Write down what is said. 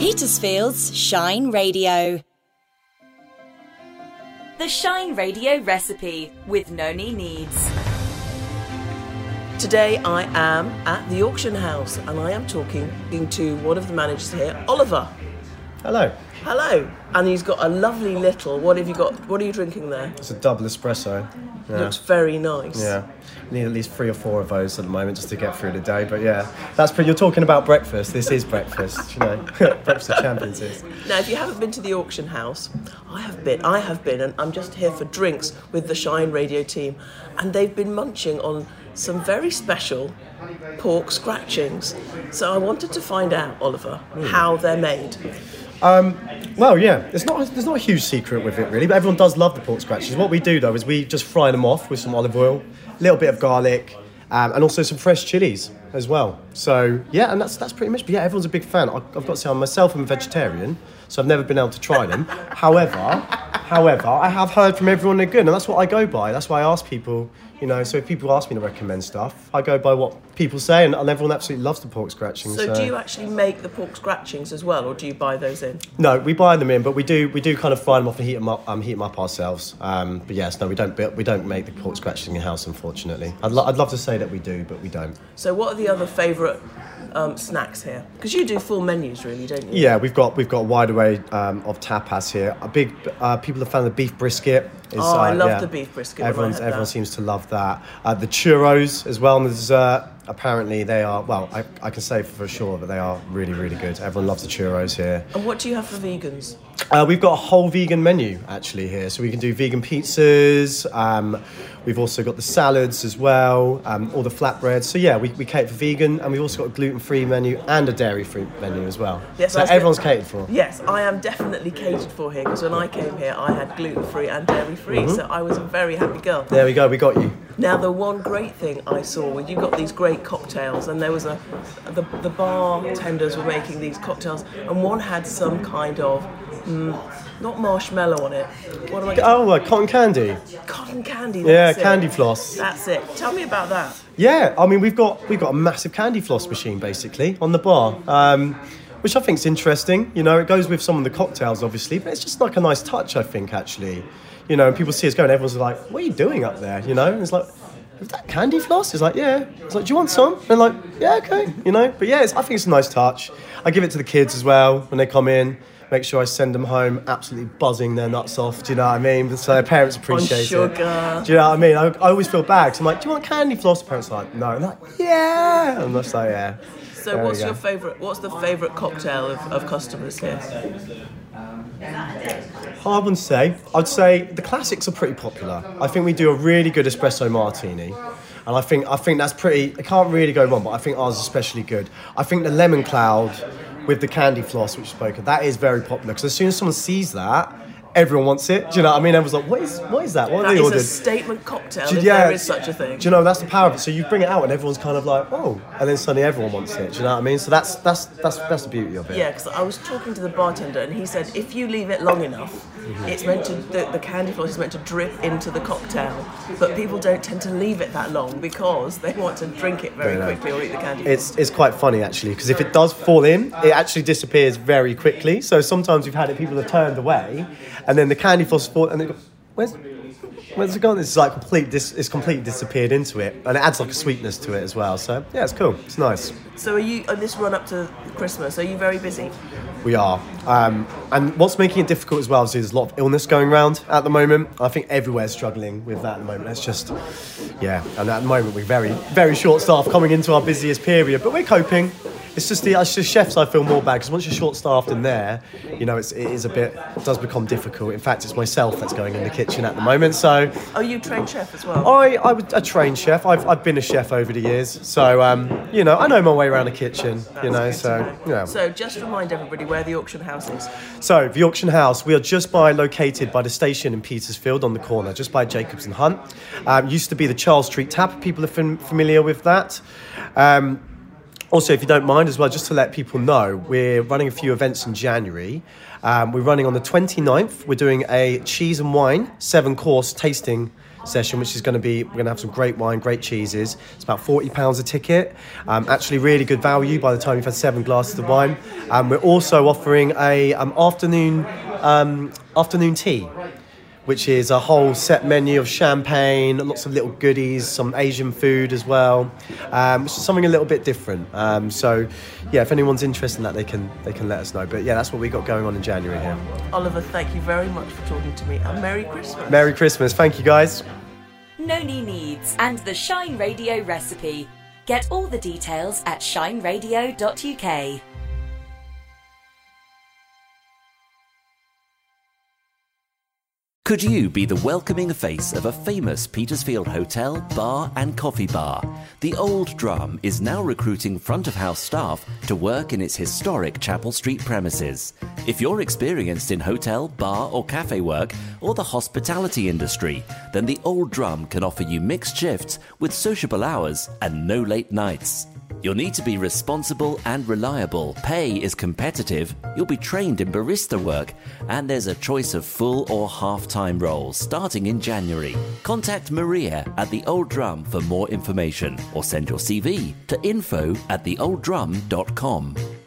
Petersfield's Shine Radio. The Shine Radio recipe with Noni Needs. Today I am at the auction house and I am talking to one of the managers here, Oliver. Hello. Hello. And he's got a lovely little. What have you got? What are you drinking there? It's a double espresso. Yeah. Looks very nice. Yeah. Need at least three or four of those at the moment just to get through the day. But yeah, that's pretty. You're talking about breakfast. This is breakfast. You know, breakfast of champions is. Now, if you haven't been to the auction house, I have been. I have been, and I'm just here for drinks with the Shine Radio team, and they've been munching on some very special pork scratchings. So I wanted to find out, Oliver, hmm. how they're made. Um, well, yeah, it's not there's not a huge secret with it really, but everyone does love the pork scratches. What we do though is we just fry them off with some olive oil, a little bit of garlic, um, and also some fresh chilies as well. So yeah, and that's that's pretty much. But yeah, everyone's a big fan. I- I've got to say, I'm myself I'm a vegetarian, so I've never been able to try them. however, however, I have heard from everyone they're good, and that's what I go by. That's why I ask people. You know, so if people ask me to recommend stuff, I go by what people say, and, and everyone absolutely loves the pork scratchings. So, do you actually make the pork scratchings as well, or do you buy those in? No, we buy them in, but we do we do kind of fry them off and heat them up, um, heat them up ourselves. Um, but yes, no, we don't we don't make the pork scratchings in house, unfortunately. I'd, lo- I'd love to say that we do, but we don't. So, what are the other favourite um, snacks here? Because you do full menus, really, don't you? Yeah, we've got we've got a wide array um, of tapas here. A big uh, people have found the beef brisket. Is, Oh, I uh, love yeah. the beef brisket when Everyone's everyone that. seems to love that. Uh, the churros as well, and the dessert. Apparently, they are well. I, I can say for sure that they are really really good. Everyone loves the churros here. And what do you have for vegans? Uh, we've got a whole vegan menu actually here, so we can do vegan pizzas. Um, we've also got the salads as well, um, all the flatbreads. So yeah, we, we cater for vegan, and we've also got a gluten-free menu and a dairy-free menu as well. Yes, so everyone's catered for. Yes, I am definitely catered for here because when I came here, I had gluten free and dairy free, Mm-hmm. so I was a very happy girl. There we go. We got you. Now, the one great thing I saw was you got these great cocktails, and there was a the, the bartenders were making these cocktails, and one had some kind of mm, not marshmallow on it. What am I? Oh, uh, cotton candy. Cotton candy. Yeah, it. candy floss. That's it. Tell me about that. Yeah, I mean we've got we've got a massive candy floss machine basically on the bar, um, which I think is interesting. You know, it goes with some of the cocktails obviously, but it's just like a nice touch. I think actually, you know, and people see us going, everyone's like, "What are you doing up there?" You know, and it's like. Is that candy floss? It's like, yeah. It's like, do you want some? And they're like, yeah, okay. You know, but yeah, it's, I think it's a nice touch. I give it to the kids as well when they come in. Make sure I send them home absolutely buzzing their nuts off. Do you know what I mean? So their parents appreciate sugar. it. Do you know what I mean? I, I always feel bad 'cause I'm like, do you want candy floss? The parents are like, no. I'm like, yeah. I'm just like, yeah. So, There what's your favourite? What's the favourite cocktail of, of customers here? Hard one to say. I'd say the classics are pretty popular. I think we do a really good espresso martini. And I think I think that's pretty it can't really go wrong, but I think ours is especially good. I think the lemon cloud with the candy floss which spoke of, that is very popular because as soon as someone sees that, everyone wants it. Do you know what I mean? Everyone's like, what is what is that? What That have they is ordered? a statement cocktail, Do if there is such a thing. Do you know that's the power of it? So you bring it out and everyone's kind of like, oh, and then suddenly everyone wants it. Do you know what I mean? So that's that's that's that's the beauty of it. Yeah, because I was talking to the bartender and he said if you leave it long enough, Mm-hmm. it's meant to the, the candy floss is meant to drip into the cocktail, but people don't tend to leave it that long because they want to drink it very Very quickly or eat the candy. It's, it's quite funny actually because if it does fall in, it actually disappears very quickly. So sometimes we've had it, people have turned away, and then the candy floss fall, and they go, "Where's, where's it gone?" It's like complete, dis, it's completely disappeared into it, and it adds like a sweetness to it as well. So yeah, it's cool. It's nice. so are you on this run up to Christmas? Are you very busy? We are, um, and what's making it difficult as well is there's a lot of illness going around at the moment. I think everywhere's struggling with that at the moment. It's just, yeah, and at the moment we're very, very short staff coming into our busiest period, but we're coping. It's just the it's just chefs I feel more bad because once you're short staffed in there, you know, it's, it is a bit, it does become difficult. In fact, it's myself that's going in the kitchen at the moment. So Are you trained chef as well? I, I was a trained chef. I've, I've been a chef over the years. So, um, you know, I know my way around a kitchen, you know, so, yeah. So just remind everybody where the auction house is. So, the auction house, we are just by located by the station in Petersfield on the corner, just by Jacobs and Hunt. Um, used to be the Charles Street Tap. People are fam- familiar with that. Um, also, if you don't mind as well, just to let people know, we're running a few events in January. Um, we're running on the 29th. We're doing a cheese and wine seven course tasting session, which is going to be we're going to have some great wine, great cheeses. It's about forty pounds a ticket. Um, actually, really good value by the time you've had seven glasses of wine. Um, we're also offering a um, afternoon um, afternoon tea which is a whole set menu of champagne, lots of little goodies, some Asian food as well, um, which is something a little bit different. Um, so, yeah, if anyone's interested in that, they can they can let us know. But yeah, that's what we got going on in January here. Oliver, thank you very much for talking to me, and Merry Christmas. Merry Christmas! Thank you, guys. Noni Needs and the Shine Radio recipe. Get all the details at shineradio.uk. Could you be the welcoming face of a famous Petersfield hotel, bar, and coffee bar? The Old Drum is now recruiting front of house staff to work in its historic Chapel Street premises. If you're experienced in hotel, bar, or cafe work, or the hospitality industry, then the Old Drum can offer you mixed shifts with sociable hours and no late nights. You'll need to be responsible and reliable. Pay is competitive. You'll be trained in barista work, and there's a choice of full or half time roles starting in January. Contact Maria at The Old Drum for more information or send your CV to info at theolddrum.com.